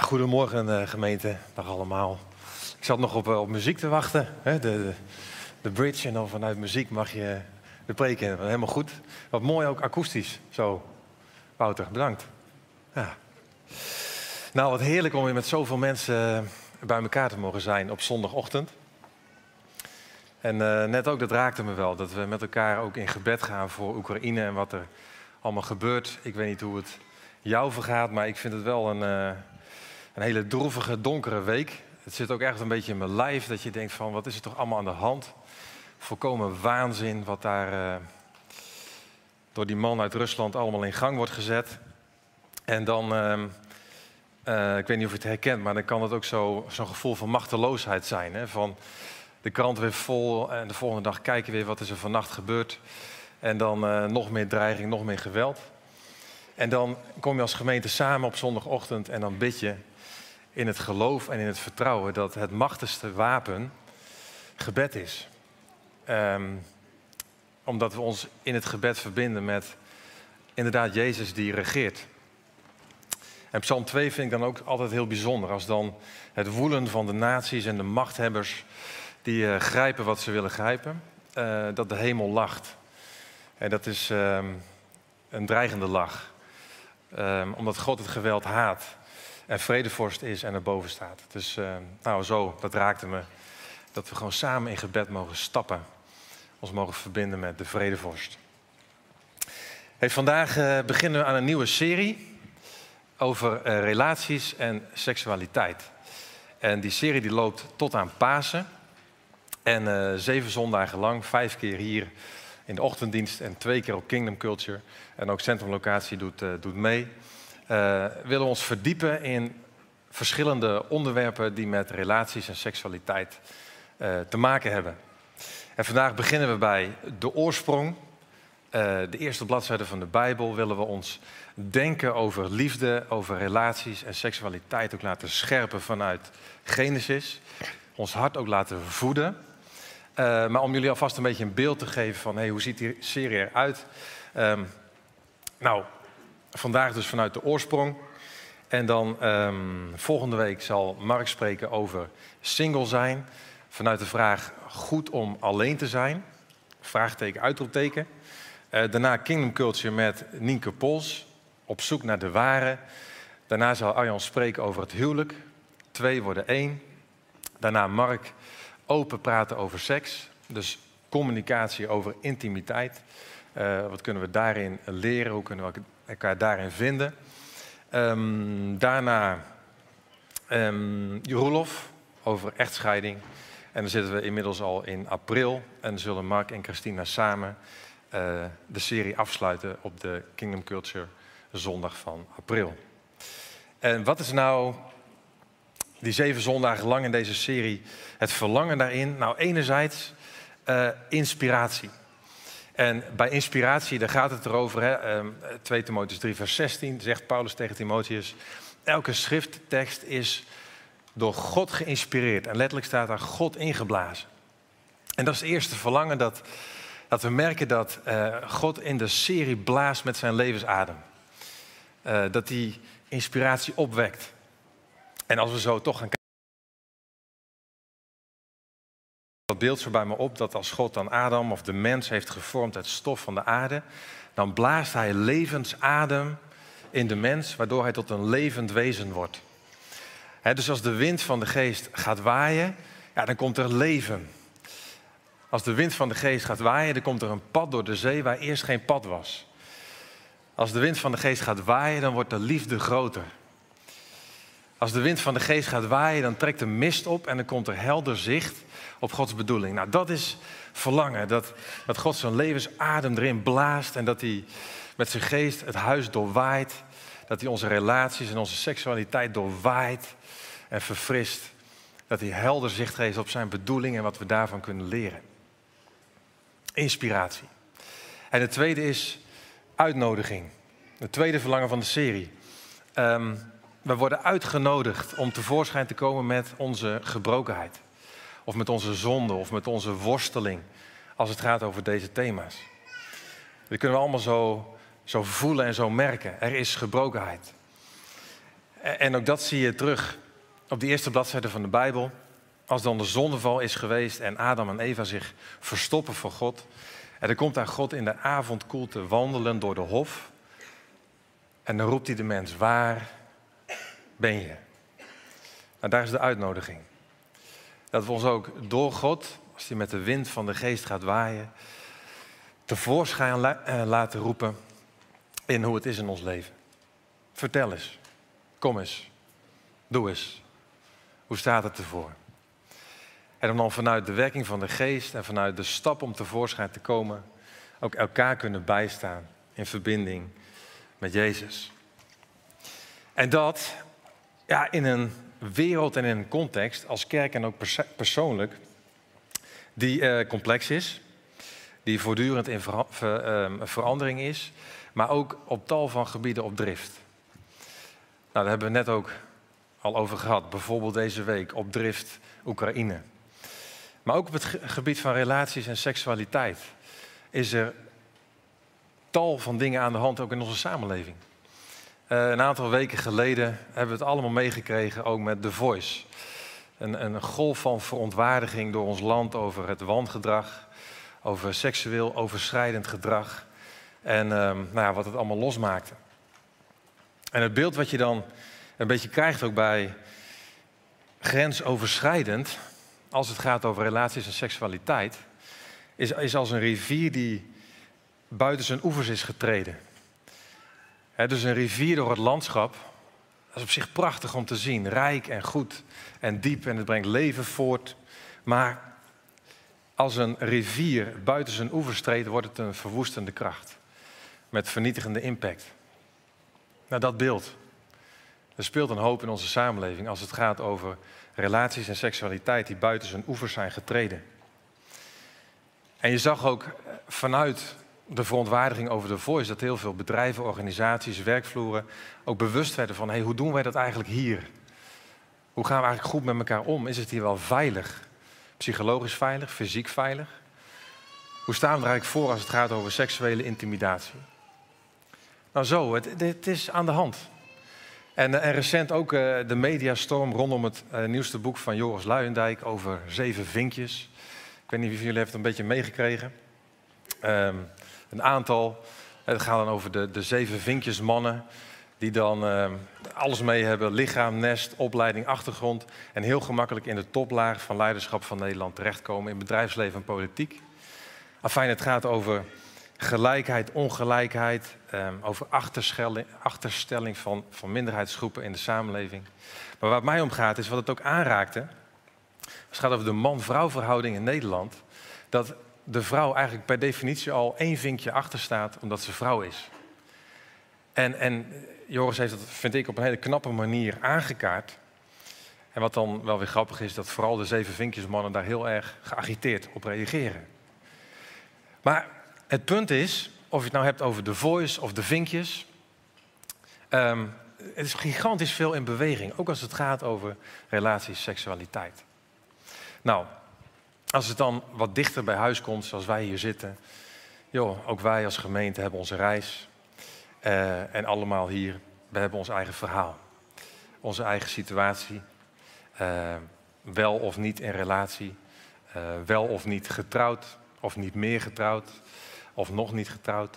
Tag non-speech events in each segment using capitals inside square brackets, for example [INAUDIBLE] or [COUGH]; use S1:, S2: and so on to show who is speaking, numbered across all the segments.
S1: Goedemorgen uh, gemeente, dag allemaal. Ik zat nog op, uh, op muziek te wachten? De, de, bridge. En dan vanuit muziek mag je de preken. Helemaal goed. Wat mooi ook akoestisch, zo. Wouter, bedankt. Ja. Nou, wat heerlijk om weer met zoveel mensen eh, bij elkaar te mogen zijn op zondagochtend. En net ook, dat raakte me wel, dat we met elkaar ook in gebed gaan voor Oekraïne en wat er allemaal gebeurt. Ik weet niet hoe het jou vergaat, maar ik vind het wel een, een hele droevige, donkere week. Het zit ook echt een beetje in mijn lijf dat je denkt van wat is er toch allemaal aan de hand? Volkomen waanzin wat daar uh, door die man uit Rusland allemaal in gang wordt gezet. En dan, uh, ik weet niet of je het herkent, maar dan kan het ook zo'n zo gevoel van machteloosheid zijn. Hè? Van de krant weer vol en de volgende dag kijken weer wat is er vannacht gebeurd. En dan nog meer dreiging, nog meer geweld. En dan kom je als gemeente samen op zondagochtend en dan bid je in het geloof en in het vertrouwen dat het machtigste wapen gebed is. Um, omdat we ons in het gebed verbinden met inderdaad Jezus die regeert. En Psalm 2 vind ik dan ook altijd heel bijzonder. Als dan het woelen van de naties en de machthebbers die uh, grijpen wat ze willen grijpen, uh, dat de hemel lacht. En dat is um, een dreigende lach. Um, omdat God het geweld haat en vredevorst is en erboven staat. Dus nou zo, dat raakte me. Dat we gewoon samen in gebed mogen stappen. Ons mogen verbinden met de vredevorst. Vandaag uh, beginnen we aan een nieuwe serie over uh, relaties en seksualiteit. En die serie die loopt tot aan Pasen. En zeven zondagen lang, vijf keer hier in de ochtenddienst en twee keer op Kingdom Culture. En ook Centrumlocatie doet, doet mee. Uh, willen ons verdiepen in verschillende onderwerpen die met relaties en seksualiteit uh, te maken hebben. En vandaag beginnen we bij de oorsprong. de eerste bladzijde van de Bijbel willen we ons denken over liefde, over relaties en seksualiteit ook laten scherpen vanuit Genesis. Ons hart ook laten voeden. Maar om jullie alvast een beetje een beeld te geven van hey, hoe ziet die serie eruit. Um, nou, vandaag dus vanuit de oorsprong. En dan um, volgende week zal Mark spreken over single zijn. Vanuit de vraag goed om alleen te zijn. Vraagteken, uitroepteken. Uh, daarna Kingdom Culture met Nienke Pols. Op zoek naar de ware. Daarna zal Arjan spreken over het huwelijk. Twee worden één. Daarna Mark open praten over seks. Dus communicatie over intimiteit. Uh, wat kunnen we daarin leren? Hoe kunnen we elkaar daarin vinden? Um, daarna um, Roelof over echtscheiding. En dan zitten we inmiddels al in april. En zullen Mark en Christina samen uh, de serie afsluiten op de Kingdom Culture zondag van april. En wat is nou die zeven zondagen lang in deze serie het verlangen daarin? Nou, enerzijds uh, inspiratie. En bij inspiratie, daar gaat het erover, hè, um, 2 Timotheus 3, vers 16, zegt Paulus tegen Timotheus, elke schrifttekst is door God geïnspireerd. En letterlijk staat daar God ingeblazen. En dat is het eerste verlangen dat, dat we merken dat uh, God in de serie blaast met zijn levensadem. Uh, dat die inspiratie opwekt. En als we zo toch gaan kijken. Beeld zo bij me op dat als God dan Adam of de mens heeft gevormd uit stof van de aarde, dan blaast hij levensadem in de mens, waardoor hij tot een levend wezen wordt. Dus als de wind van de geest gaat waaien, ja, dan komt er leven. Als de wind van de geest gaat waaien, dan komt er een pad door de zee waar eerst geen pad was. Als de wind van de geest gaat waaien, dan wordt de liefde groter. Als de wind van de geest gaat waaien, dan trekt de mist op en dan komt er helder zicht op Gods bedoeling. Nou, dat is verlangen. Dat, dat God zijn levensadem erin blaast en dat hij met zijn geest het huis doorwaait. Dat hij onze relaties en onze seksualiteit doorwaait en verfrist. Dat hij helder zicht geeft op zijn bedoeling en wat we daarvan kunnen leren. Inspiratie. En het tweede is uitnodiging. Het tweede verlangen van de serie. Um, we worden uitgenodigd om tevoorschijn te komen met onze gebrokenheid. Of met onze zonde, of met onze worsteling. Als het gaat over deze thema's. Dat kunnen we allemaal zo, zo voelen en zo merken. Er is gebrokenheid. En ook dat zie je terug op die eerste bladzijde van de Bijbel. Als dan de zondeval is geweest en Adam en Eva zich verstoppen voor God. En dan komt daar God in de avondkoelte wandelen door de hof. En dan roept hij de mens, waar ben je? Nou, daar is de uitnodiging. Dat we ons ook door God, als hij met de wind van de geest gaat waaien, tevoorschijn eh, laten roepen in hoe het is in ons leven. Vertel eens. Kom eens. Doe eens. Hoe staat het ervoor? En om dan vanuit de werking van de geest en vanuit de stap om tevoorschijn te komen, ook elkaar kunnen bijstaan in verbinding met Jezus. En dat ja, in een wereld en in een context als kerk en ook persoonlijk, die uh, complex is, die voortdurend in ehm, verandering is, maar ook op tal van gebieden op drift. Nou, daar hebben we net ook al over gehad. Bijvoorbeeld deze week op drift Oekraïne. Maar ook op het gebied van relaties en seksualiteit is er tal van dingen aan de hand, ook in onze samenleving. Uh, een aantal weken geleden hebben we het allemaal meegekregen, ook met The Voice. Een, een, golf van verontwaardiging door ons land over het wangedrag, over seksueel overschrijdend gedrag en um, nou ja, wat het allemaal losmaakte. En het beeld wat je dan een beetje krijgt ook bij grensoverschrijdend, als het gaat over relaties en seksualiteit, is, is als een rivier die buiten zijn oevers is getreden. Dus een rivier door het landschap, dat is op zich prachtig om te zien, rijk en goed en diep en het brengt leven voort. Maar als een rivier buiten zijn oevers treedt, wordt het een verwoestende kracht met vernietigende impact. Nou, dat beeld. Er speelt een hoop in onze samenleving als het gaat over relaties en seksualiteit die buiten zijn oevers zijn getreden. En je zag ook vanuit de verontwaardiging over de voice dat heel veel bedrijven, organisaties, werkvloeren ook bewust werden van hey, hoe doen wij dat eigenlijk hier? Hoe gaan we eigenlijk goed met elkaar om? Is het hier wel veilig? Psychologisch veilig, fysiek veilig? Hoe staan we er eigenlijk voor als het gaat over seksuele intimidatie? Nou zo, het, is aan de hand. En, eh, en recent ook uh, de mediastorm rondom het uh, nieuwste boek van Joris Luijendijk over zeven vinkjes. Ik weet niet wie van jullie heeft het een beetje meegekregen. Um, een aantal. Het gaat dan over de, de zeven vinkjesmannen. Die dan um, alles mee hebben: lichaam, nest, opleiding, achtergrond. En heel gemakkelijk in de toplaag van leiderschap van Nederland terechtkomen in bedrijfsleven en politiek. Afijn, het gaat over gelijkheid, ongelijkheid, um, over achterstelling van, van minderheidsgroepen in de samenleving. Maar waar het mij om gaat, is wat het ook aanraakte. Het gaat over de man-vrouw verhouding in Nederland. Dat de vrouw eigenlijk per definitie al één vinkje achter staat omdat ze vrouw is. En, en Joris heeft dat, vind ik, op een hele knappe manier aangekaart. En wat dan wel weer grappig is, dat vooral de zeven vinkjesmannen daar heel erg geagiteerd op reageren. Maar het punt is, of je het nou hebt over de voice of de vinkjes. Um, het is gigantisch veel in beweging, ook als het gaat over relaties, seksualiteit. Nou, als het dan wat dichter bij huis komt, zoals wij hier zitten. Joh, ook wij als gemeente hebben onze reis. Uh, en allemaal hier, we hebben ons eigen verhaal. Onze eigen situatie. Uh, wel of niet in relatie. Uh, wel of niet getrouwd. Of niet meer getrouwd of nog niet getrouwd.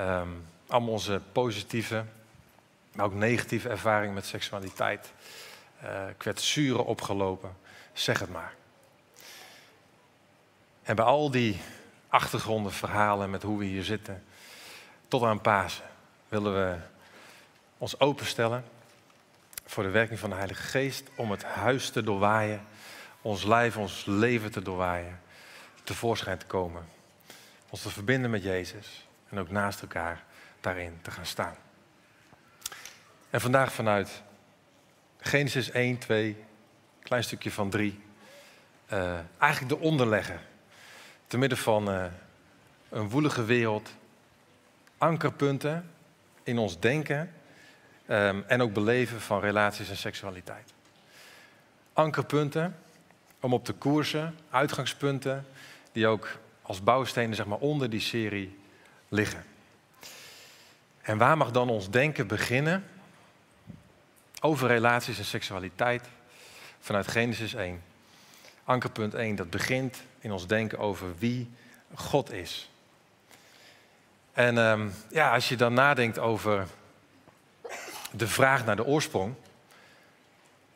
S1: Um, allemaal onze positieve, maar ook negatieve ervaringen met seksualiteit. Kwetsuren opgelopen, zeg het maar. En bij al die achtergronden, verhalen met hoe we hier zitten, tot aan Pasen, willen we ons openstellen voor de werking van de Heilige Geest om het huis te doorwaaien, ons lijf, ons leven te doorwaaien, tevoorschijn te komen ons te verbinden met Jezus en ook naast elkaar daarin te gaan staan. En vandaag vanuit Genesis 1, 2, klein stukje van 3, uh, eh, eigenlijk de onderlegger. Te midden van uh, een woelige wereld, ankerpunten in ons denken um, en ook beleven van relaties en seksualiteit. Ankerpunten om op te koersen, uitgangspunten die ook als bouwstenen zeg maar, onder die serie liggen. En waar mag dan ons denken beginnen over relaties en seksualiteit vanuit Genesis 1. Ankerpunt 1, dat begint in ons denken over wie God is. En ehm, ja, als je dan nadenkt over de vraag naar de oorsprong,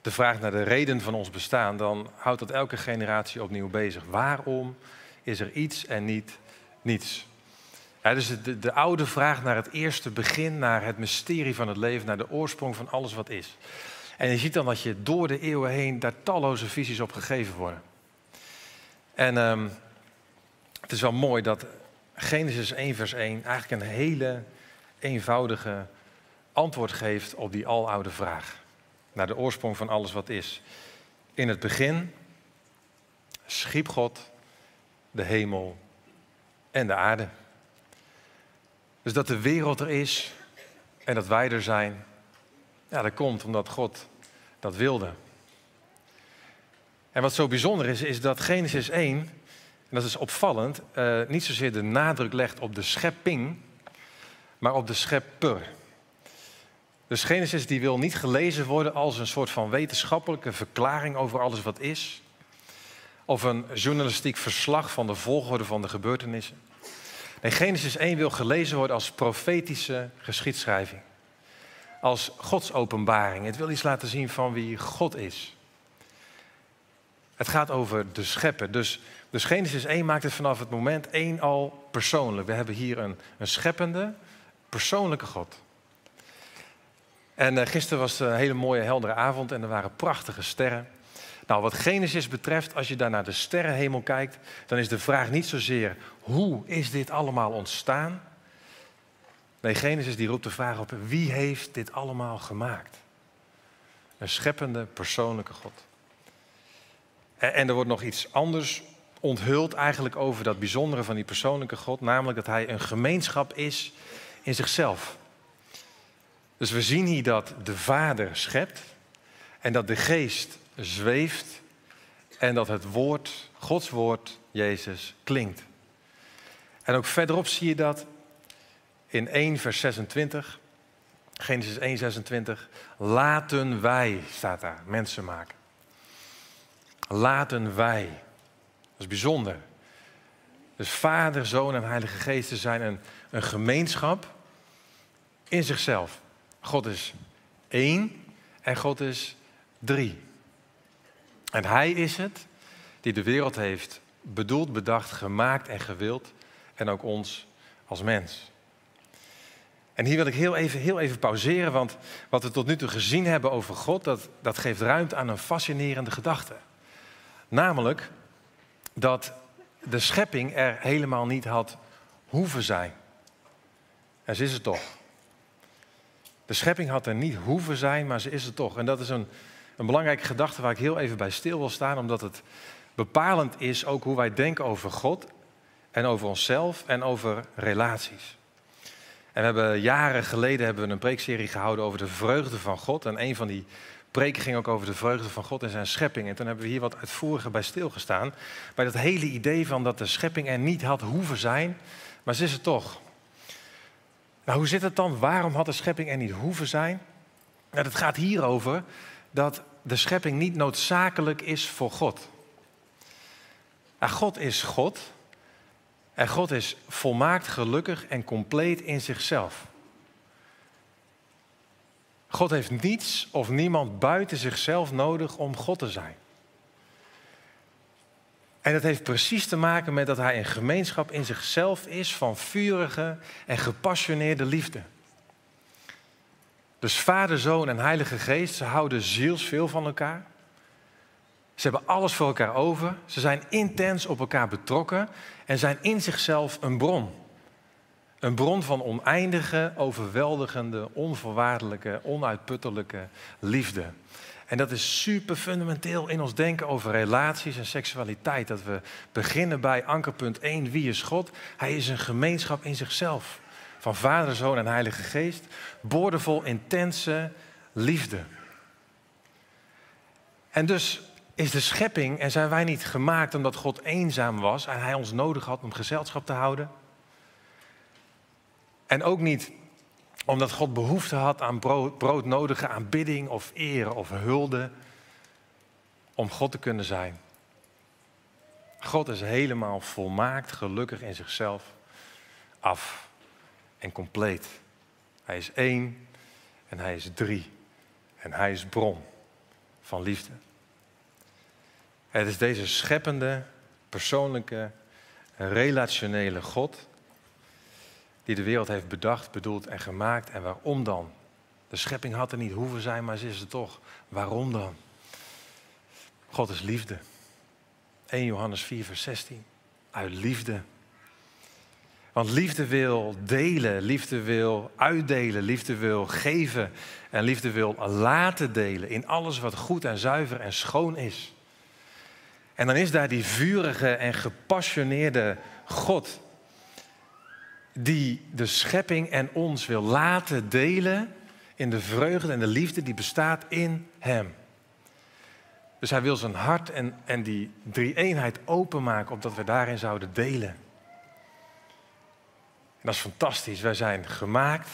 S1: de vraag naar de reden van ons bestaan, dan houdt dat elke generatie opnieuw bezig. Waarom is er iets en niet niets? dus de, de oude vraag naar het eerste begin, naar het mysterie van het leven, naar de oorsprong van alles wat is. En je ziet dan dat je door de eeuwen heen daar talloze visies op gegeven worden. En um, het is wel mooi dat Genesis 1, vers 1 eigenlijk een hele eenvoudige antwoord geeft op die aloude vraag. Naar de oorsprong van alles wat is. In het begin schiep God de hemel en de aarde. Dus dat de wereld er is en dat wij er zijn, ja, dat komt omdat God dat wilde. En wat zo bijzonder is, is dat Genesis 1, en dat is opvallend, uh, niet zozeer de nadruk legt op de schepping, maar op de schepper. Dus Genesis die wil niet gelezen worden als een soort van wetenschappelijke verklaring over alles wat is, of een journalistiek verslag van de volgorde van de gebeurtenissen. Nee, Genesis 1 wil gelezen worden als profetische geschiedschrijving. Als Gods openbaring. Het wil iets laten zien van wie God is. Het gaat over de schepper. Dus, dus Genesis 1 maakt het vanaf het moment 1 al persoonlijk. We hebben hier een, een scheppende, persoonlijke God. En uh, gisteren was een hele mooie, heldere avond en er waren prachtige sterren. Nou, wat Genesis betreft, als je daar naar de sterrenhemel kijkt, dan is de vraag niet zozeer hoe is dit allemaal ontstaan? Nee, Genesis die roept de vraag op wie heeft dit allemaal gemaakt? Een scheppende, persoonlijke God. En, en er wordt nog iets anders onthuld eigenlijk over dat bijzondere van die persoonlijke God, namelijk dat hij een gemeenschap is in zichzelf. Dus we zien hier dat de Vader schept en dat de Geest zweeft en dat het woord, Gods woord, Jezus, klinkt. En ook verderop zie je dat in 1 vers 26, Genesis 1, 26. Laten wij, staat daar, mensen maken. Laten wij. Dat is bijzonder. Dus Vader, Zoon en Heilige Geest zijn een, een gemeenschap in zichzelf. God is één en God is drie. En Hij is het die de wereld heeft bedoeld, bedacht, gemaakt en gewild. En ook ons als mens. En hier wil ik heel even, heel even pauzeren, want wat we tot nu toe gezien hebben over God, dat, dat geeft ruimte aan een fascinerende gedachte. Namelijk dat de schepping er helemaal niet had hoeven zijn. En ze is het toch. De schepping had er niet hoeven zijn, maar ze is het toch. En dat is een, een belangrijke gedachte waar ik heel even bij stil wil staan, omdat het bepalend is ook hoe wij denken over God en over onszelf en over relaties. En we hebben jaren geleden hebben we een preekserie gehouden over de vreugde van God. En een van die preken ging ook over de vreugde van God en zijn schepping. En toen hebben we hier wat uitvoeriger bij stilgestaan. Bij dat hele idee van dat de schepping er niet had hoeven zijn, maar ze is het toch. Nou, hoe zit het dan? Waarom had de schepping er niet hoeven zijn? Nou, het gaat hierover dat de schepping niet noodzakelijk is voor God. Nou, God is God en God is volmaakt gelukkig en compleet in zichzelf. God heeft niets of niemand buiten zichzelf nodig om God te zijn. En dat heeft precies te maken met dat hij een gemeenschap in zichzelf is van vurige en gepassioneerde liefde. Dus Vader, Zoon en Heilige Geest, ze houden zielsveel van elkaar. Ze hebben alles voor elkaar over. Ze zijn intens op elkaar betrokken en zijn in zichzelf een bron. Een bron van oneindige, overweldigende, onvoorwaardelijke, onuitputtelijke liefde. En dat is super fundamenteel in ons denken over relaties en seksualiteit. Dat we beginnen bij ankerpunt 1, wie is God? Hij is een gemeenschap in zichzelf. Van Vader, Zoon en Heilige Geest. Boordevol intense liefde. En dus is de schepping en zijn wij niet gemaakt omdat God eenzaam was en hij ons nodig had om gezelschap te houden? En ook niet Omdat God behoefte had aan brood, broodnodige aanbidding of eer of hulde. Om God te kunnen zijn. God is helemaal volmaakt gelukkig in zichzelf. Af en compleet. Hij is één en hij is drie. En hij is bron van liefde. Het is deze scheppende, persoonlijke, relationele God die de wereld heeft bedacht, bedoeld en gemaakt. En waarom dan? De schepping had er niet hoeven zijn, maar ze is er toch. Waarom dan? God is liefde. 1 Johannes 4, vers 16. Uit liefde. Want liefde wil delen, liefde wil uitdelen, liefde wil geven en liefde wil laten delen in alles wat goed en zuiver en schoon is. En dan is daar die vurige en gepassioneerde God die de schepping en ons wil laten delen in de vreugde en de liefde die bestaat in Hem. Dus hij wil zijn hart en, en die drie-eenheid openmaken, opdat we daarin zouden delen. En dat is fantastisch. Wij zijn gemaakt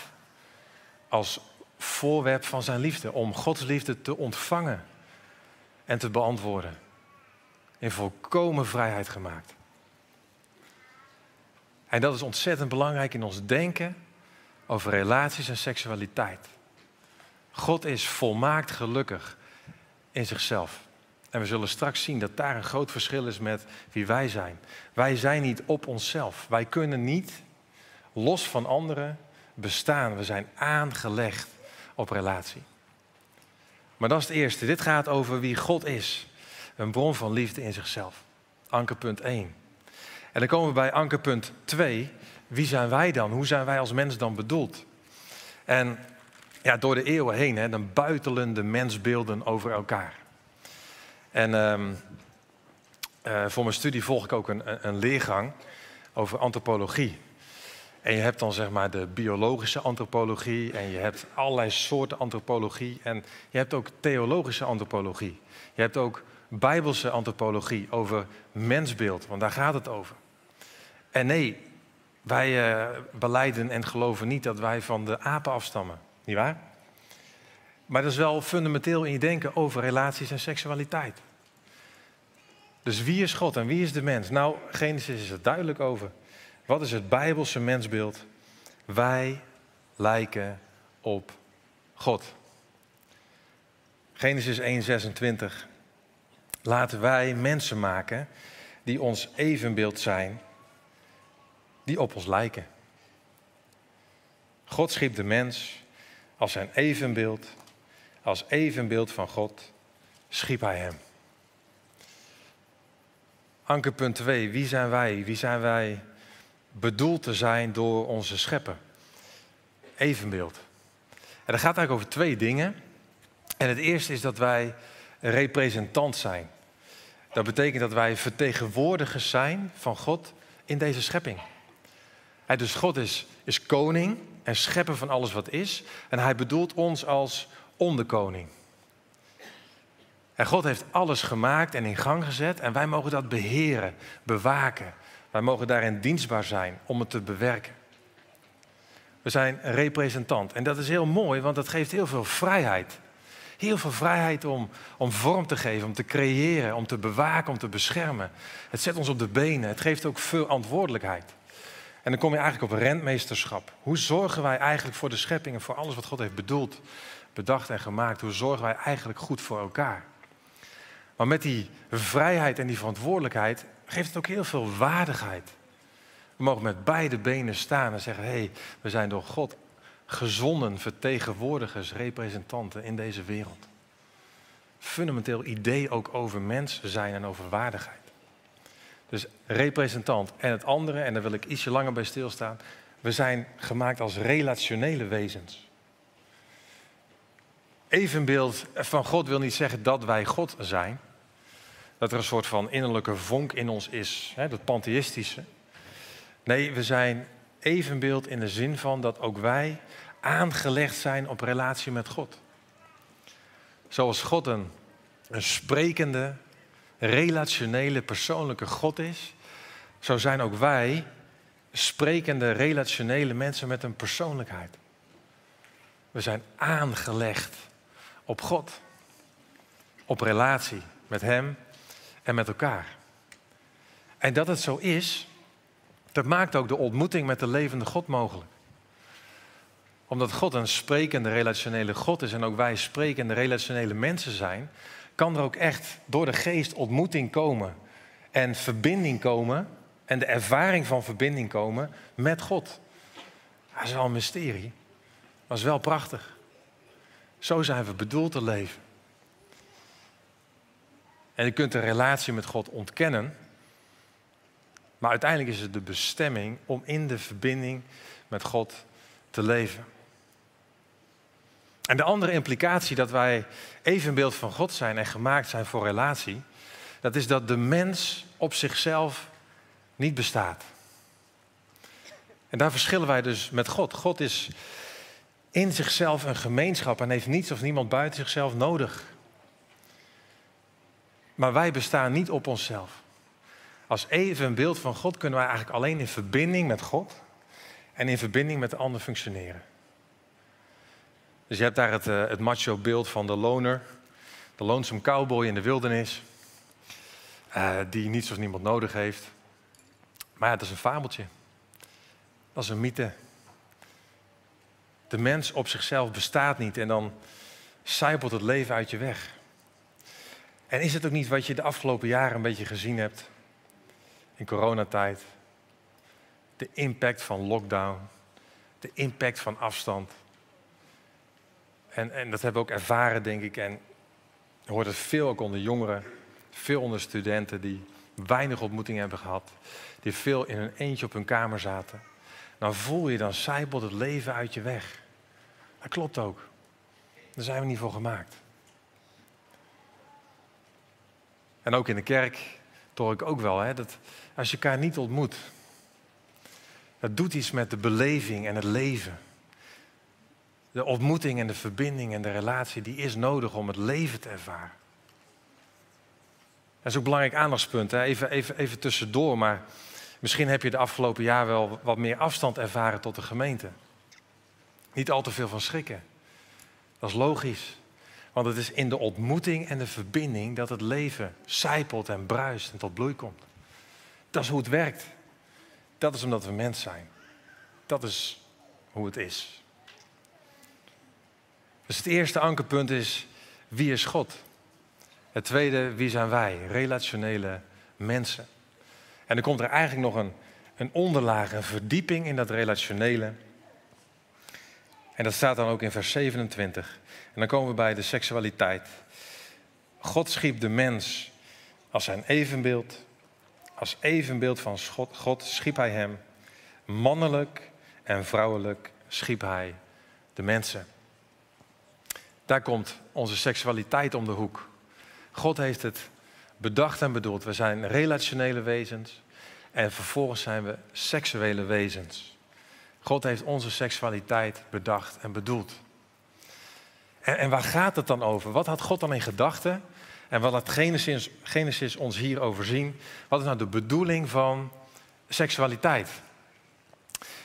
S1: als voorwerp van zijn liefde, om Gods liefde te ontvangen en te beantwoorden. In volkomen vrijheid gemaakt. En dat is ontzettend belangrijk in ons denken over relaties en seksualiteit. God is volmaakt gelukkig in zichzelf. En we zullen straks zien dat daar een groot verschil is met wie wij zijn. Wij zijn niet op onszelf. Wij kunnen niet los van anderen bestaan. We zijn aangelegd op relatie. Maar dat is het eerste. Dit gaat over wie God is. Een bron van liefde in zichzelf. Ankerpunt 1. En dan komen we bij ankerpunt 2. Wie zijn wij dan? Hoe zijn wij als mens dan bedoeld? En ja, door de eeuwen heen, hè, dan buitelen de mensbeelden over elkaar. En um, uh, voor mijn studie volg ik ook een, een leergang over antropologie. En je hebt dan zeg maar de biologische antropologie en je hebt allerlei soorten antropologie en je hebt ook theologische antropologie. Je hebt ook bijbelse antropologie over mensbeeld, want daar gaat het over. En nee, wij uh, beleiden en geloven niet dat wij van de apen afstammen, niet waar? Maar dat is wel fundamenteel in je denken over relaties en seksualiteit. Dus wie is God en wie is de mens? Nou, Genesis is er duidelijk over. Wat is het Bijbelse mensbeeld? Wij lijken op God. Genesis 1:26. Laten wij mensen maken die ons evenbeeld zijn, die op ons lijken. God schiep de mens als zijn evenbeeld, als evenbeeld van God schiep hij hem. Ankerpunt 2. Wie zijn wij? Wie zijn wij bedoeld te zijn door onze schepper? Evenbeeld. En dat gaat eigenlijk over twee dingen. En het eerste is dat wij representant zijn. Dat betekent dat wij vertegenwoordigers zijn van God in deze schepping. Hij, dus God is, is koning en schepper van alles wat is. En hij bedoelt ons als onderkoning. En God heeft alles gemaakt en in gang gezet en wij mogen dat beheren, bewaken. Wij mogen daarin dienstbaar zijn om het te bewerken. We zijn representant en dat is heel mooi, want dat geeft heel veel vrijheid. Heel veel vrijheid om, om vorm te geven, om te creëren, om te bewaken, om te beschermen. Het zet ons op de benen, het geeft ook veel verantwoordelijkheid. En dan kom je eigenlijk op rentmeesterschap. Hoe zorgen wij eigenlijk voor de schepping en voor alles wat God heeft bedoeld, bedacht en gemaakt? Hoe zorgen wij eigenlijk goed voor elkaar? Maar met die vrijheid en die verantwoordelijkheid geeft het ook heel veel waardigheid. We mogen met beide benen staan en zeggen: hé, hey, we zijn door God gezonden vertegenwoordigers, representanten in deze wereld. Fundamenteel idee ook over mens zijn en over waardigheid. Dus representant. En het andere, en daar wil ik ietsje langer bij stilstaan, we zijn gemaakt als relationele wezens. Evenbeeld van God wil niet zeggen dat wij God zijn. Dat er een soort van innerlijke vonk in ons is, hè, dat pantheïstische. Nee, we zijn evenbeeld in de zin van dat ook wij aangelegd zijn op relatie met God. Zoals God een, een sprekende, relationele, persoonlijke God is, zo zijn ook wij sprekende, relationele mensen met een persoonlijkheid. We zijn aangelegd op God. Op relatie met Hem en met elkaar. En dat het zo is, dat maakt ook de ontmoeting met de levende God mogelijk. Omdat God een sprekende relationele God is en ook wij sprekende relationele mensen zijn, kan er ook echt door de geest ontmoeting komen en verbinding komen en de ervaring van verbinding komen met God. Dat is wel een mysterie, maar is wel prachtig. Zo zijn we bedoeld te leven. En je kunt de relatie met God ontkennen, maar uiteindelijk is het de bestemming om in de verbinding met God te leven. En de andere implicatie dat wij evenbeeld van God zijn en gemaakt zijn voor relatie, dat is dat de mens op zichzelf niet bestaat. En daar verschillen wij dus met God. God is in zichzelf een gemeenschap en heeft niets of niemand buiten zichzelf nodig. Maar wij bestaan niet op onszelf. Als even een beeld van God kunnen wij eigenlijk alleen in verbinding met God en in verbinding met de ander functioneren. Dus je hebt daar het, uh, het macho beeld van de loner, de lonesome cowboy in de wildernis, uh, die niets of niemand nodig heeft. Maar ja, dat is een fabeltje. Dat is een mythe. De mens op zichzelf bestaat niet en dan zijpelt het leven uit je weg. En is het ook niet wat je de afgelopen jaren een beetje gezien hebt in coronatijd? De impact van lockdown, de impact van afstand. En, en dat hebben we ook ervaren, denk ik. En je hoort het veel ook onder jongeren, veel onder studenten die weinig ontmoeting hebben gehad, die veel in hun eentje op hun kamer zaten. Dan voel je, dan zijpelt het leven uit je weg. Dat klopt ook. Daar zijn we niet voor gemaakt. En ook in de kerk toch ik ook wel, hè, dat als je elkaar niet ontmoet, dat doet iets met de beleving en het leven. De ontmoeting en de verbinding en de relatie, die is nodig om het leven te ervaren. Dat is ook een belangrijk aandachtspunt, hè? Even, even, even tussendoor, maar misschien heb je de afgelopen jaar wel wat meer afstand ervaren tot de gemeente. Niet al te veel van schrikken. Dat is logisch. Want het is in de ontmoeting en de verbinding dat het leven zijpelt en bruist en tot bloei komt. Dat is hoe het werkt. Dat is omdat we mens zijn. Dat is hoe het is. Dus het eerste ankerpunt is, wie is God? Het tweede, wie zijn wij? Relationele mensen. En dan komt er eigenlijk nog een, een onderlaag, een verdieping in dat relationele. En dat staat dan ook in vers 27. En dan komen we bij de seksualiteit. God schiep de mens als zijn evenbeeld. Als evenbeeld van God schiep hij hem. Mannelijk en vrouwelijk schiep hij de mensen. Daar komt onze seksualiteit om de hoek. God heeft het bedacht en bedoeld. We zijn relationele wezens en vervolgens zijn we seksuele wezens. God heeft onze seksualiteit bedacht en bedoeld. En, en, waar gaat het dan over? Wat had God dan in gedachten? En wat laat Genesis, Genesis ons hierover zien? Wat is nou de bedoeling van seksualiteit?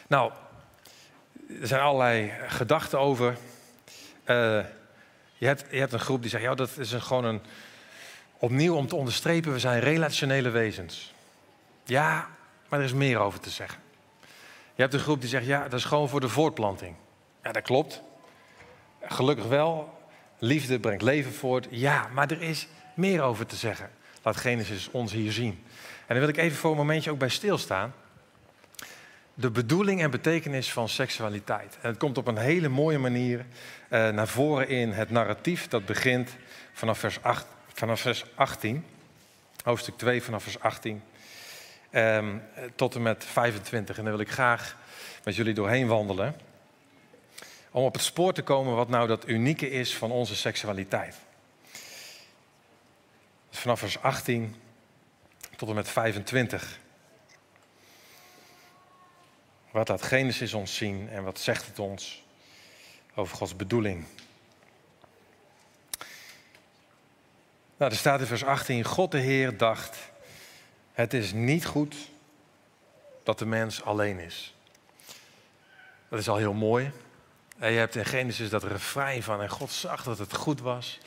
S1: Nou, er zijn allerlei gedachten over. Uh, je, hebt, je hebt een groep die zegt, ja, dat is gewoon een, opnieuw om te onderstrepen, we zijn relationele wezens. Ja, maar er is meer over te zeggen. Je hebt een groep die zegt, ja, dat is gewoon voor de voortplanting. Ja, dat klopt. Gelukkig wel. Liefde brengt leven voort. Ja, maar er is meer over te zeggen. Laat Genesis ons hier zien. En dan wil ik even voor een momentje ook bij stilstaan. De bedoeling en betekenis van seksualiteit. En het komt op een hele mooie manier uh, naar voren in het narratief dat begint vanaf vers, 8, vanaf vers 18. Hoofdstuk 2 vanaf vers 18. Um, tot en met 25. En daar wil ik graag met jullie doorheen wandelen om op het spoor te komen wat nou dat unieke is van onze seksualiteit. Vanaf vers 18 tot en met 25. Wat laat Genesis ons zien en wat zegt het ons over Gods bedoeling? Nou, er staat in vers 18: God de Heer dacht: Het is niet goed dat de mens alleen is. Dat is al heel mooi. En je hebt in Genesis dat refrein van en God zag dat het goed was.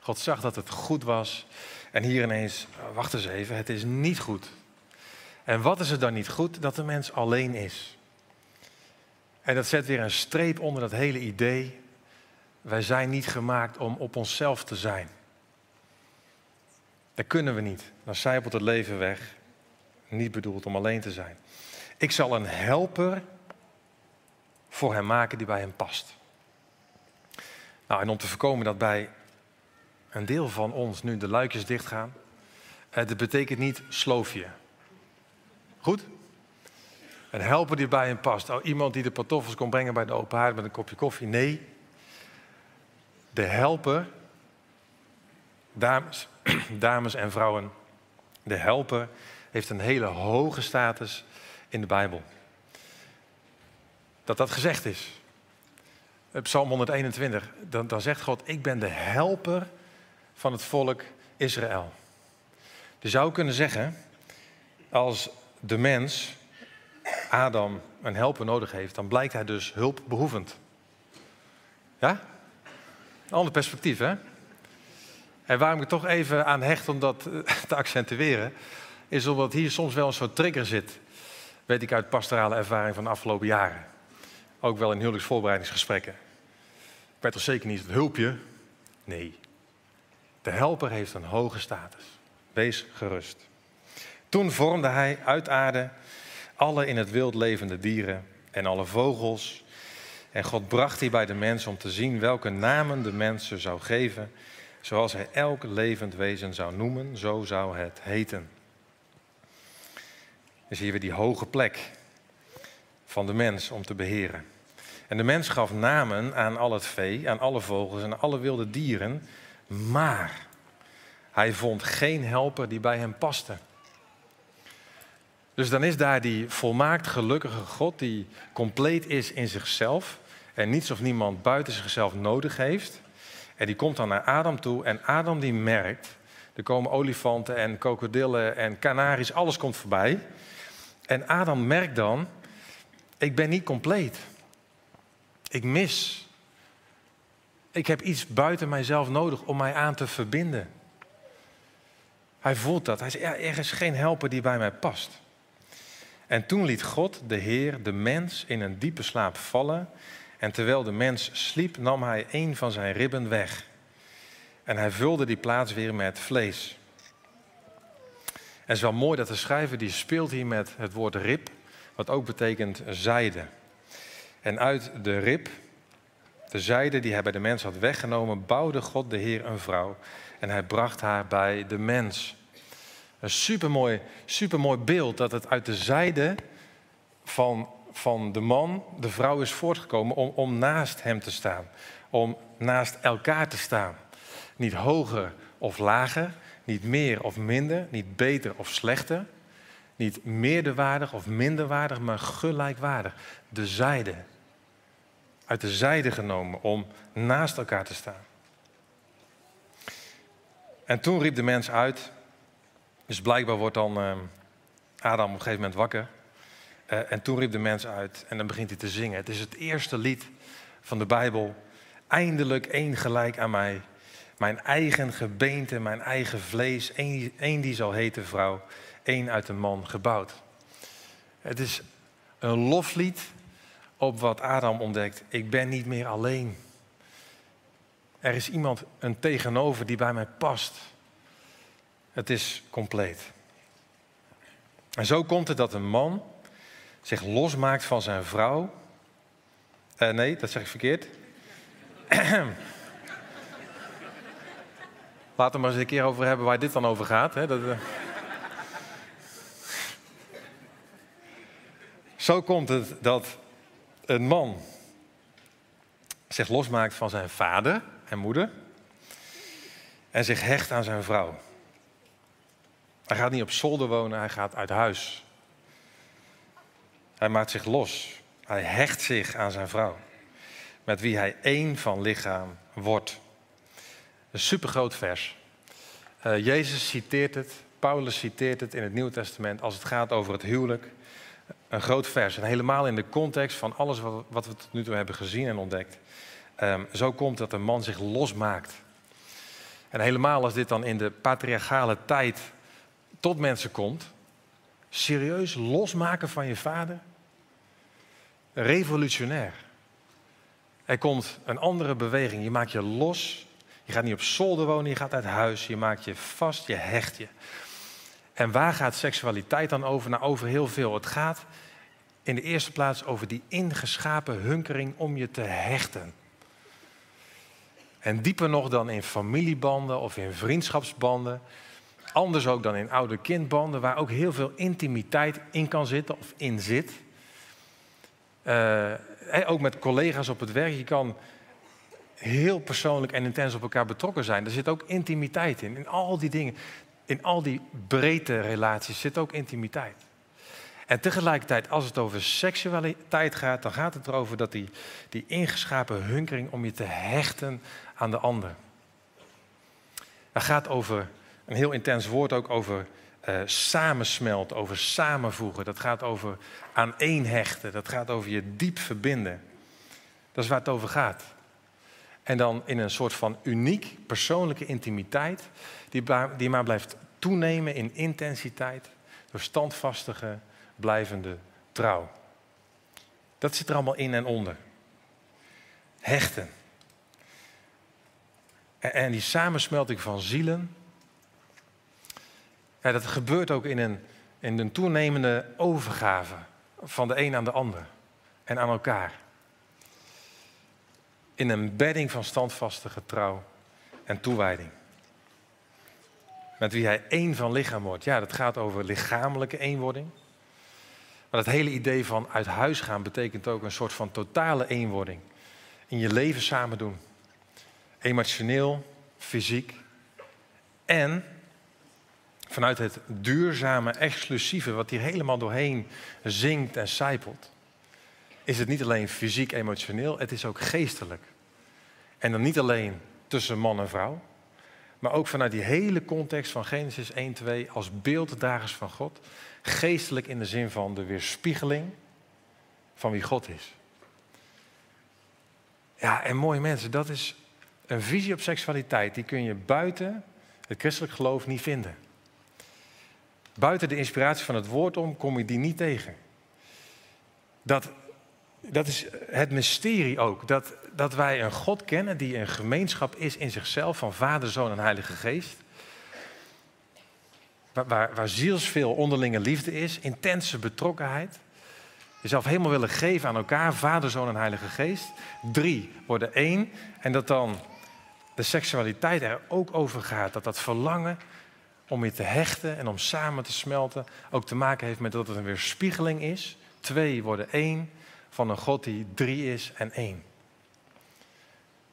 S1: God zag dat het goed was. En hier ineens, wacht eens even, het is niet goed. En wat is er dan niet goed? Dat de mens alleen is. En dat zet weer een streep onder dat hele idee. Wij zijn niet gemaakt om op onszelf te zijn. Dat kunnen we niet. Dan zijpelt het leven weg. Niet bedoeld om alleen te zijn. Ik zal een helper voor hem maken die bij hem past. Nou, en om te voorkomen dat bij een deel van ons nu de luikjes dichtgaan, eh, dat betekent niet sloofje. Goed? Een helper die bij hem past. Oh, iemand die de pantoffels kon brengen bij de open haard met een kopje koffie. Nee. De helper, dames, [CLEARS THROAT] dames en vrouwen, de helper heeft een hele hoge status in de Bijbel. Dat dat gezegd is. Psalm 121, dan, dan zegt God, ik ben de helper van het volk Israël. Je zou kunnen zeggen, als de mens, Adam, een helper nodig heeft, dan blijkt hij dus hulpbehoevend. Ja? Een ander perspectief, hè? En waarom ik toch even aan hecht om dat eh, te accentueren, is omdat hier soms wel een soort trigger zit. Weet ik uit pastorale ervaring van de afgelopen jaren. Ook wel in huwelijksvoorbereidingsgesprekken. Ik werd toch zeker niet het hulpje? Nee. De helper heeft een hoge status. Wees gerust. Toen vormde hij uit aarde alle in het wild levende dieren en alle vogels. En God bracht die bij de mens om te zien welke namen de mens zou geven. Zoals hij elk levend wezen zou noemen, zo zou het heten. Dan zie je weer die hoge plek van de mens om te beheren. En de mens gaf namen aan al het vee, aan alle vogels en alle wilde dieren, maar hij vond geen helper die bij hem paste. Dus dan is daar die volmaakt gelukkige God die compleet is in zichzelf en niets of niemand buiten zichzelf nodig heeft. En die komt dan naar Adam toe en Adam die merkt, er komen olifanten en krokodillen en kanaries, alles komt voorbij. En Adam merkt dan, ik ben niet compleet. Ik mis. Ik heb iets buiten mijzelf nodig om mij aan te verbinden. Hij voelt dat. Hij zegt, ja, er is geen helper die bij mij past. En toen liet God, de Heer, de mens in een diepe slaap vallen. En terwijl de mens sliep, nam hij een van zijn ribben weg. En hij vulde die plaats weer met vlees. En het is wel mooi dat de schrijver die speelt hier met het woord rib, wat ook betekent zijde. En uit de rib, de zijde die hij bij de mens had weggenomen, bouwde God de Heer een vrouw. En hij bracht haar bij de mens. Een supermooi, supermooi beeld dat het uit de zijde van, van de man, de vrouw is voortgekomen om, om naast hem te staan. Om naast elkaar te staan. Niet hoger of lager, niet meer of minder, niet beter of slechter. Niet meerderwaardig of minderwaardig, maar gelijkwaardig. De zijde. Uit de zijde genomen om naast elkaar te staan. En toen riep de mens uit. Dus blijkbaar wordt dan uh, Adam op een gegeven moment wakker. Uh, en toen riep de mens uit en dan begint hij te zingen. Het is het eerste lied van de Bijbel. Eindelijk één gelijk aan mij. Mijn eigen gebeente, mijn eigen vlees. Eén die zal heten vrouw. Één uit een man gebouwd. Het is een loflied op wat Adam ontdekt. Ik ben niet meer alleen. Er is iemand, een tegenover die bij mij past. Het is compleet. En zo komt het dat een man zich losmaakt van zijn vrouw. Uh, nee, dat zeg ik verkeerd. [CLEARS THROAT] Laten we maar eens een keer over hebben waar dit dan over gaat. Hè? Dat, uh... Zo komt het dat een man zich losmaakt van zijn vader en moeder en zich hecht aan zijn vrouw. Hij gaat niet op zolder wonen, hij gaat uit huis. Hij maakt zich los. Hij hecht zich aan zijn vrouw, met wie hij één van lichaam wordt. Een supergroot vers. Uh, Jezus citeert het, Paulus citeert het in het Nieuwe Testament als het gaat over het huwelijk. een groot vers. En helemaal in de context van alles wat, wat we tot nu toe hebben gezien en ontdekt. Ehm, zo komt dat een man zich losmaakt. En helemaal als dit dan in de patriarchale tijd tot mensen komt. Serieus losmaken van je vader? Revolutionair. Er komt een andere beweging. Je maakt je los. Je gaat niet op zolder wonen, je gaat uit huis. Je maakt je vast, je hecht je. En waar gaat seksualiteit dan over? Nou, over heel veel. Het gaat in de eerste plaats over die ingeschapen hunkering om je te hechten. En dieper nog dan in familiebanden of in vriendschapsbanden. Anders ook dan in oude kindbanden, waar ook heel veel intimiteit in kan zitten of in zit. Uh, ook met collega's op het werk. Je kan heel persoonlijk en intens op elkaar betrokken zijn. Er zit ook intimiteit in. In al die dingen, in al die breedte relaties zit ook intimiteit. En tegelijkertijd, als het over seksualiteit gaat, dan gaat het erover dat die, die ingeschapen hunkering om je te hechten aan de ander. Het gaat over een heel intens woord ook over uh, samensmelten, over samenvoegen. Dat gaat over aan één hechten. Dat gaat over je diep verbinden. Dat is waar het over gaat. En dan in een soort van uniek persoonlijke intimiteit, die, die maar blijft toenemen in intensiteit door standvastige, blijvende trouw. Dat zit er allemaal in en onder. Hechten. En, en die samensmelting van zielen, ja, dat gebeurt ook in een, in een toenemende overgave van de een aan de ander en aan elkaar. In een bedding van standvastige trouw en toewijding. Met wie hij één van lichaam wordt. Ja, dat gaat over lichamelijke eenwording. Maar het hele idee van uit huis gaan betekent ook een soort van totale eenwording. In je leven samen doen. Emotioneel, fysiek en vanuit het duurzame, exclusieve, wat hier helemaal doorheen zingt en zijpelt, is het niet alleen fysiek, emotioneel, het is ook geestelijk. En dan niet alleen tussen man en vrouw, maar ook vanuit die hele context van Genesis 1, 2 als beelddragers van God, geestelijk in de zin van de weerspiegeling van wie God is. Ja, en mooie mensen, dat is een visie op seksualiteit, die kun je buiten het christelijk geloof niet vinden. Buiten de inspiratie van het woord om kom je die niet tegen. Dat, dat is het mysterie ook. Dat, dat wij een God kennen die een gemeenschap is in zichzelf van Vader, Zoon en Heilige Geest. Waar, waar, waar zielsveel onderlinge liefde is, intense betrokkenheid. Jezelf helemaal willen geven aan elkaar, Vader, Zoon en Heilige Geest. Drie worden één. En dat dan de seksualiteit er ook over gaat. Dat dat verlangen om je te hechten en om samen te smelten, ook te maken heeft met dat het een weerspiegeling is. Twee worden één van een God die drie is en één.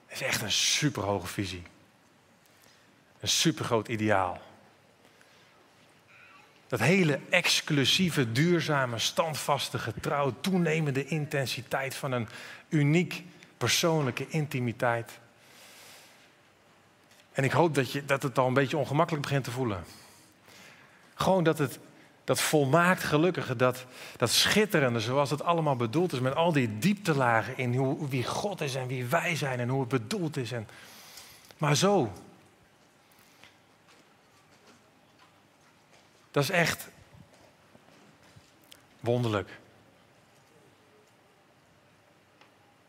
S1: Het is echt een superhoge visie. Een supergroot ideaal. Dat hele exclusieve, duurzame, standvaste, getrouw, toenemende intensiteit van een uniek persoonlijke intimiteit. En ik hoop dat, je, dat het al een beetje ongemakkelijk begint te voelen. Gewoon dat het dat volmaakt gelukkige, dat, dat schitterende, zoals het allemaal bedoeld is, met al die dieptelagen in hoe, wie God is en wie wij zijn en hoe het bedoeld is. En, maar zo. Dat is echt wonderlijk.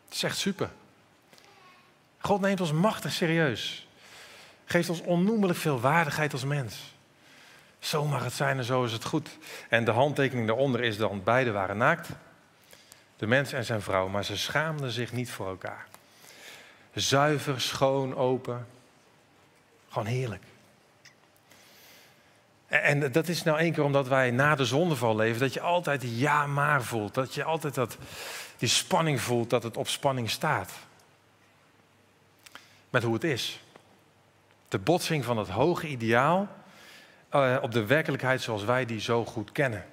S1: Het is echt super. God neemt ons machtig serieus geeft ons onnoemelijk veel waardigheid als mens. Zo mag het zijn en zo is het goed. En de handtekening daaronder is dan, beide waren naakt. De mens en zijn vrouw, maar ze schaamden zich niet voor elkaar. Zuiver, schoon, open. Gewoon heerlijk. En dat is nou één keer omdat wij na de zondeval leven, dat je altijd die ja maar voelt. Dat je altijd dat, die spanning voelt, dat het op spanning staat. Met hoe het is. De botsing van het hoge ideaal uh, op de werkelijkheid zoals wij die zo goed kennen.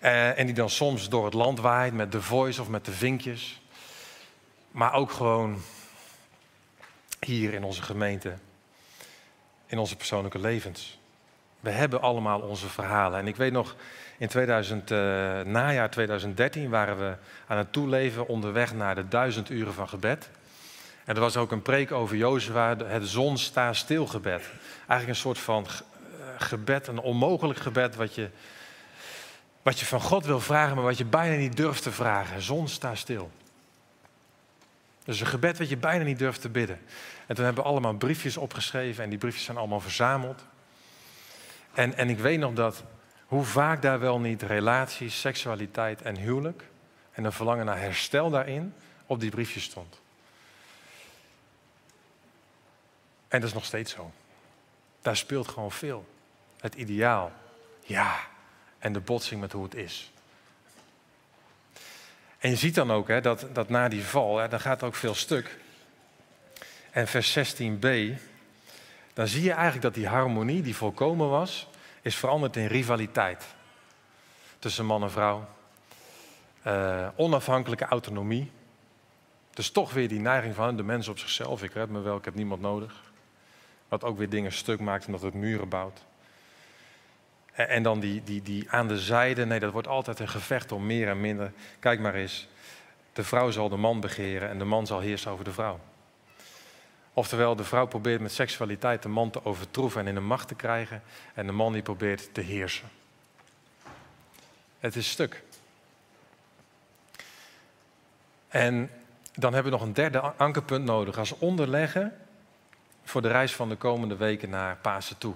S1: Uh, en die dan soms door het land waait met de voice of met de vinkjes. Maar ook gewoon hier in onze gemeente, in onze persoonlijke levens. We hebben allemaal onze verhalen. En ik weet nog, in 2000, uh, najaar 2013 waren we aan het toeleven onderweg naar de duizend uren van gebed. En er was ook een preek over Jozua, het zon sta stil gebed. Eigenlijk een soort van gebed, een onmogelijk gebed wat je, wat je van God wil vragen, maar wat je bijna niet durft te vragen. Zon sta stil. Dus een gebed wat je bijna niet durft te bidden. En toen hebben we allemaal briefjes opgeschreven en die briefjes zijn allemaal verzameld. En, en ik weet nog dat hoe vaak daar wel niet relaties, seksualiteit en huwelijk en een verlangen naar herstel daarin op die briefjes stond. En dat is nog steeds zo. Daar speelt gewoon veel. Het ideaal, ja, en de botsing met hoe het is. En je ziet dan ook hè, dat, dat na die val, hè, dan gaat er ook veel stuk. En vers 16b, dan zie je eigenlijk dat die harmonie die volkomen was, is veranderd in rivaliteit. Tussen man en vrouw. Uh, onafhankelijke autonomie. Dus toch weer die neiging van de mens op zichzelf. Ik red me wel, ik heb niemand nodig. Wat ook weer dingen stuk maakt en dat het muren bouwt. En dan die, die, die aan de zijde, nee, dat wordt altijd een gevecht om meer en minder. Kijk maar eens, de vrouw zal de man begeren en de man zal heersen over de vrouw. Oftewel, de vrouw probeert met seksualiteit de man te overtroeven en in de macht te krijgen. En de man die probeert te heersen. Het is stuk. En dan hebben we nog een derde ankerpunt nodig als onderleggen voor de reis van de komende weken naar Pasen toe.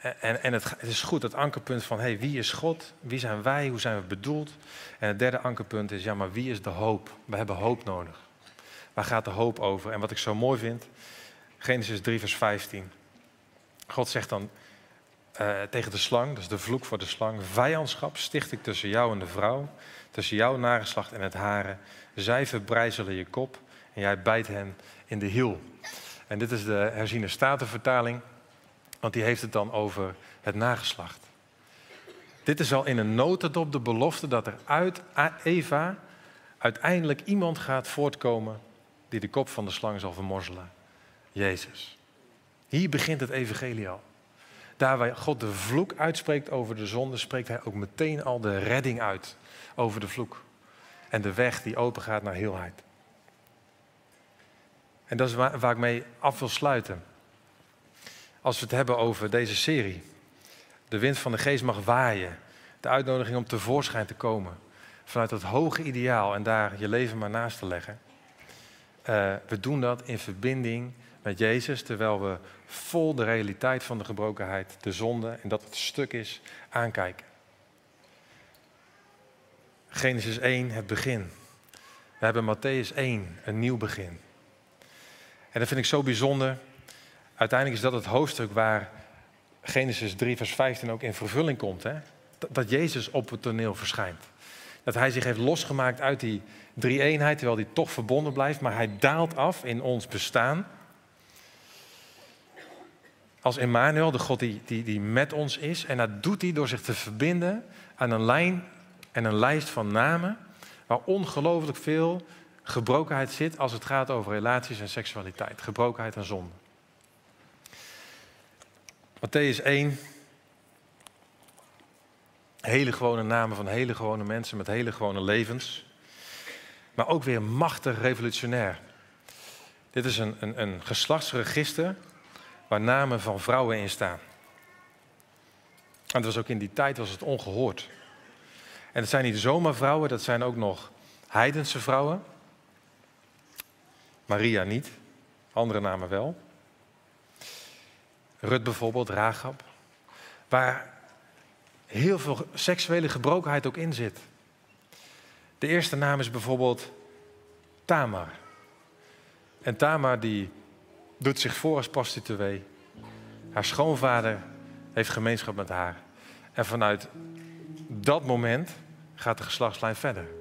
S1: En, en het, het, is goed, het ankerpunt van hey, wie is God? Wie zijn wij? Hoe zijn we bedoeld? En het derde ankerpunt is, ja, maar wie is de hoop? We hebben hoop nodig. Waar gaat de hoop over? En wat ik zo mooi vind, Genesis 3, vers 15. God zegt dan uh, tegen de slang, dus de vloek voor de slang, vijandschap sticht ik tussen jou en de vrouw, tussen jouw nageslacht en het haren. Zij verbrijzelen je kop en jij bijt hen in de hiel. En dit is de herziene statenvertaling. Want die heeft het dan over het nageslacht. Dit is al in een notendop de belofte dat er uit Eva uiteindelijk iemand gaat voortkomen die de kop van de slang zal vermorzelen. Jezus. Hier begint het evangelie al. Daar waar God de vloek uitspreekt over de zonde, spreekt hij ook meteen al de redding uit over de vloek. En de weg die open gaat naar heelheid. En dat is waar, ik mee af wil sluiten als we het hebben over deze serie. De wind van de geest mag waaien. De uitnodiging om tevoorschijn te komen. Vanuit dat hoge ideaal en daar je leven maar naast te leggen. Uh, we doen dat in verbinding met Jezus, terwijl we vol de realiteit van de gebrokenheid, de zonde en dat het stuk is, aankijken. Genesis 1, het begin. We hebben Matthäus 1, een nieuw begin. En dat vind ik zo bijzonder uiteindelijk is dat het hoofdstuk waar Genesis 3, vers 15 ook in vervulling komt. Hè? Dat Jezus op het toneel verschijnt. Dat hij zich heeft losgemaakt uit die drie-eenheid, terwijl hij toch verbonden blijft, maar hij daalt af in ons bestaan. Als Emmanuel, de God die, die, die met ons is. En dat doet hij door zich te verbinden aan een lijn en een lijst van namen, waar ongelooflijk veel gebrokenheid zit als het gaat over relaties en seksualiteit. Gebrokenheid en zonde. Matthäus 1. Hele gewone namen van hele gewone mensen met hele gewone levens. Maar ook weer machtig revolutionair. Dit is een, een, een geslachtsregister waar namen van vrouwen in staan. En dat was ook in die tijd was het ongehoord. En het zijn niet zomaar vrouwen, dat zijn ook nog heidense vrouwen. Maria niet, andere namen wel. Rut bijvoorbeeld, Ragab. Waar heel veel seksuele gebrokenheid ook in zit. De eerste naam is bijvoorbeeld Tamar. En Tamar die doet zich voor als prostituee. Haar schoonvader heeft gemeenschap met haar. En vanuit dat moment gaat de geslachtslijn verder.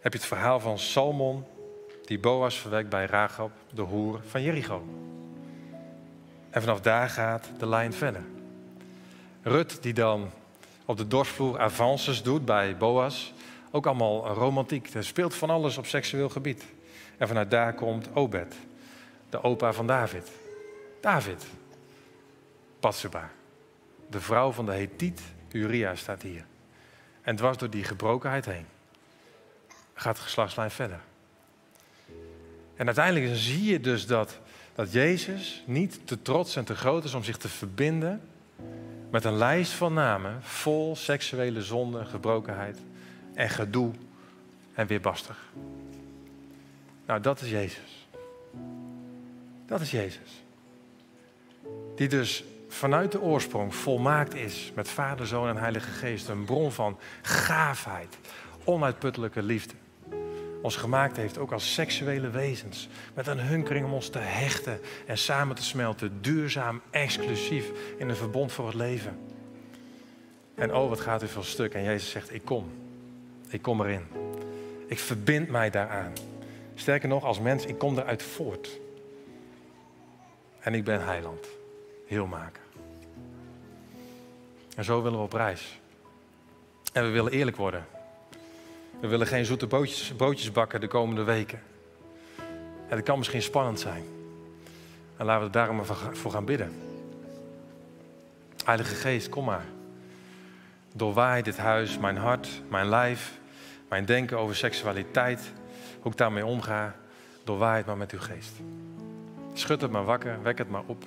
S1: Heb je het verhaal van Salmon, die Boas verwekt bij Ragab, de hoer van Jericho. En vanaf daar gaat de lijn verder. Rut die dan op de dorsvloer avances doet bij Boas. Ook allemaal romantiek. Er speelt van alles op seksueel gebied. En vanuit daar komt Obed, de opa van David. David, Patsuba. De vrouw van de Hethiet Uria staat hier. En dwars door die gebrokenheid heen gaat de geslachtslijn verder. En uiteindelijk zie je dus dat, dat Jezus niet te trots en te groot is om zich te verbinden met een lijst van namen vol seksuele zonde, gebrokenheid en gedoe en weerbarstig. Nou, dat is Jezus. Dat is Jezus. Die dus vanuit de oorsprong volmaakt is met Vader, Zoon en Heilige Geest. Een bron van gaafheid, onuitputtelijke liefde. Ons gemaakt heeft ook als seksuele wezens. Met een hunkering om ons te hechten en samen te smelten. Duurzaam, exclusief in een verbond voor het leven. En oh, wat gaat u veel stuk. En Jezus zegt, ik kom. Ik kom erin. Ik verbind mij daaraan. Sterker nog, als mens, ik kom eruit voort. En ik ben heiland. Heel maken. En zo willen we op reis. En we willen eerlijk worden. We willen geen zoete broodjes, broodjes bakken de komende weken. En kan misschien spannend zijn. En laten we er daarom voor gaan bidden. Heilige Geest, kom maar. Doorwaai dit huis, mijn hart, mijn lijf, mijn denken over seksualiteit, hoe ik daarmee omga. Doorwaai het maar met uw geest. Schud het maar wakker, wek het maar op.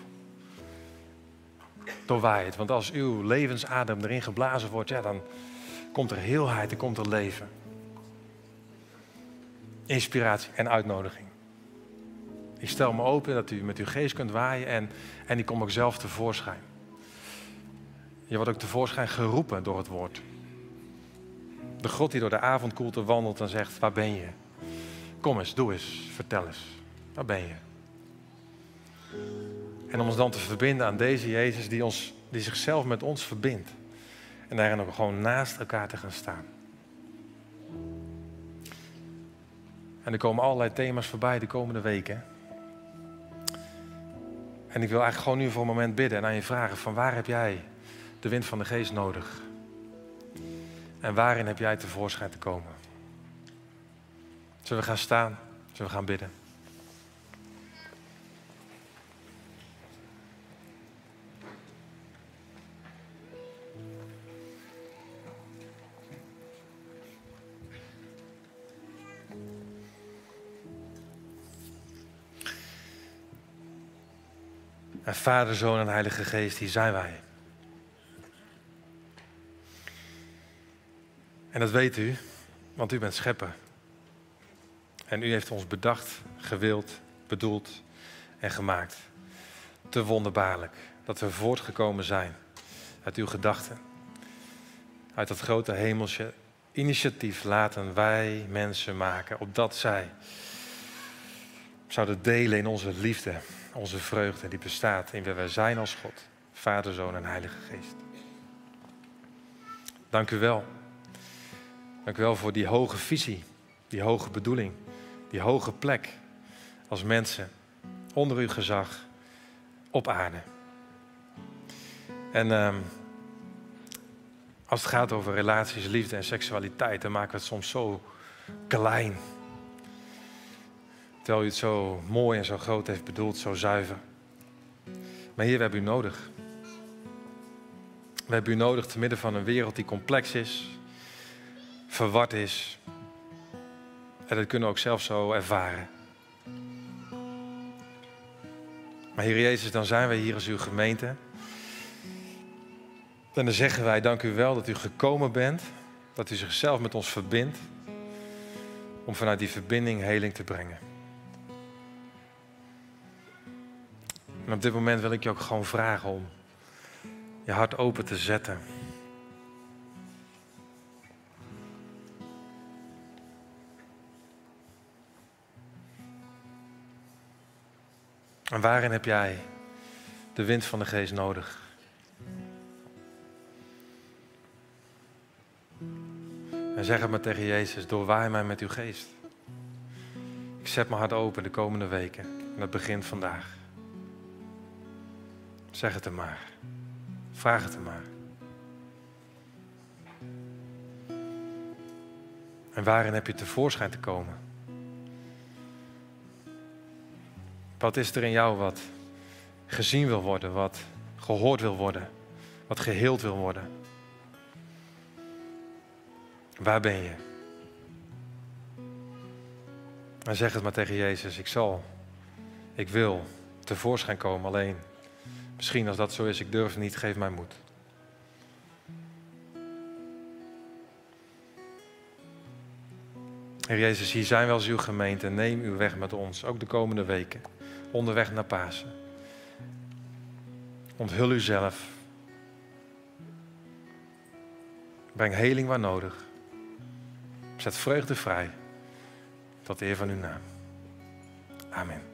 S1: Doorwaai het, want als uw levensadem erin geblazen wordt, ja, dan komt er heelheid, er komt er leven. Inspiratie en uitnodiging. Ik stel me open dat u met uw geest kunt waaien en, en die komt ook zelf tevoorschijn. Je wordt ook tevoorschijn geroepen door het woord. De God die door de avondkoelte wandelt en zegt, waar ben je? Kom eens, doe eens, vertel eens. Waar ben je? En om ons dan te verbinden aan deze Jezus die, ons, die zichzelf met ons verbindt. En daarin ook gewoon naast elkaar te gaan staan. En er komen allerlei thema's voorbij de komende weken. En ik wil eigenlijk gewoon nu voor een moment bidden en aan je vragen: van waar heb jij de wind van de geest nodig? En waarin heb jij tevoorschijn te komen? Zullen we gaan staan? Zullen we gaan bidden? En Vader, Zoon en Heilige Geest, hier zijn wij. En dat weet u, want u bent schepper. En u heeft ons bedacht, gewild, bedoeld en gemaakt. Te wonderbaarlijk dat we voortgekomen zijn uit uw gedachten. Uit dat grote hemelse initiatief laten wij mensen maken, opdat zij zouden delen in onze liefde onze vreugde die bestaat in wie wij zijn als God, Vader, Zoon en Heilige Geest. Dank u wel. Dank u wel voor die hoge visie, die hoge bedoeling, die hoge plek als mensen onder uw gezag op aarde. En uh, als het gaat over relaties, liefde en seksualiteit, dan maken we het soms zo klein. Terwijl u het zo mooi en zo groot heeft bedoeld, zo zuiver. Maar hier, we hebben u nodig. We hebben u nodig te midden van een wereld die complex is, verward is. En dat kunnen we ook zelf zo ervaren. Maar Heer Jezus, dan zijn wij hier als uw gemeente. En dan zeggen wij, dank u wel dat u gekomen bent, dat u zichzelf met ons verbindt, om vanuit die verbinding heling te brengen. En op dit moment wil ik je ook gewoon vragen om je hart open te zetten. En waarin heb jij de wind van de geest nodig? En zeg het maar tegen Jezus, doorwaai mij met uw geest. Ik zet mijn hart open de komende weken. En dat begint vandaag. Zeg het hem maar. Vraag het hem maar. En waarin heb je tevoorschijn te komen? Wat is er in jou wat gezien wil worden, wat gehoord wil worden, wat geheeld wil worden. Waar ben je? En zeg het maar tegen Jezus, ik zal, ik wil tevoorschijn komen alleen. Misschien als dat zo is, ik durf niet, geef mij moed. Heer Jezus, hier zijn we als uw gemeente. Neem uw weg met ons, ook de komende weken. Onderweg naar Pasen. Onthul uzelf. Breng heling waar nodig. Zet vreugde vrij. Tot de eer van uw naam. Amen.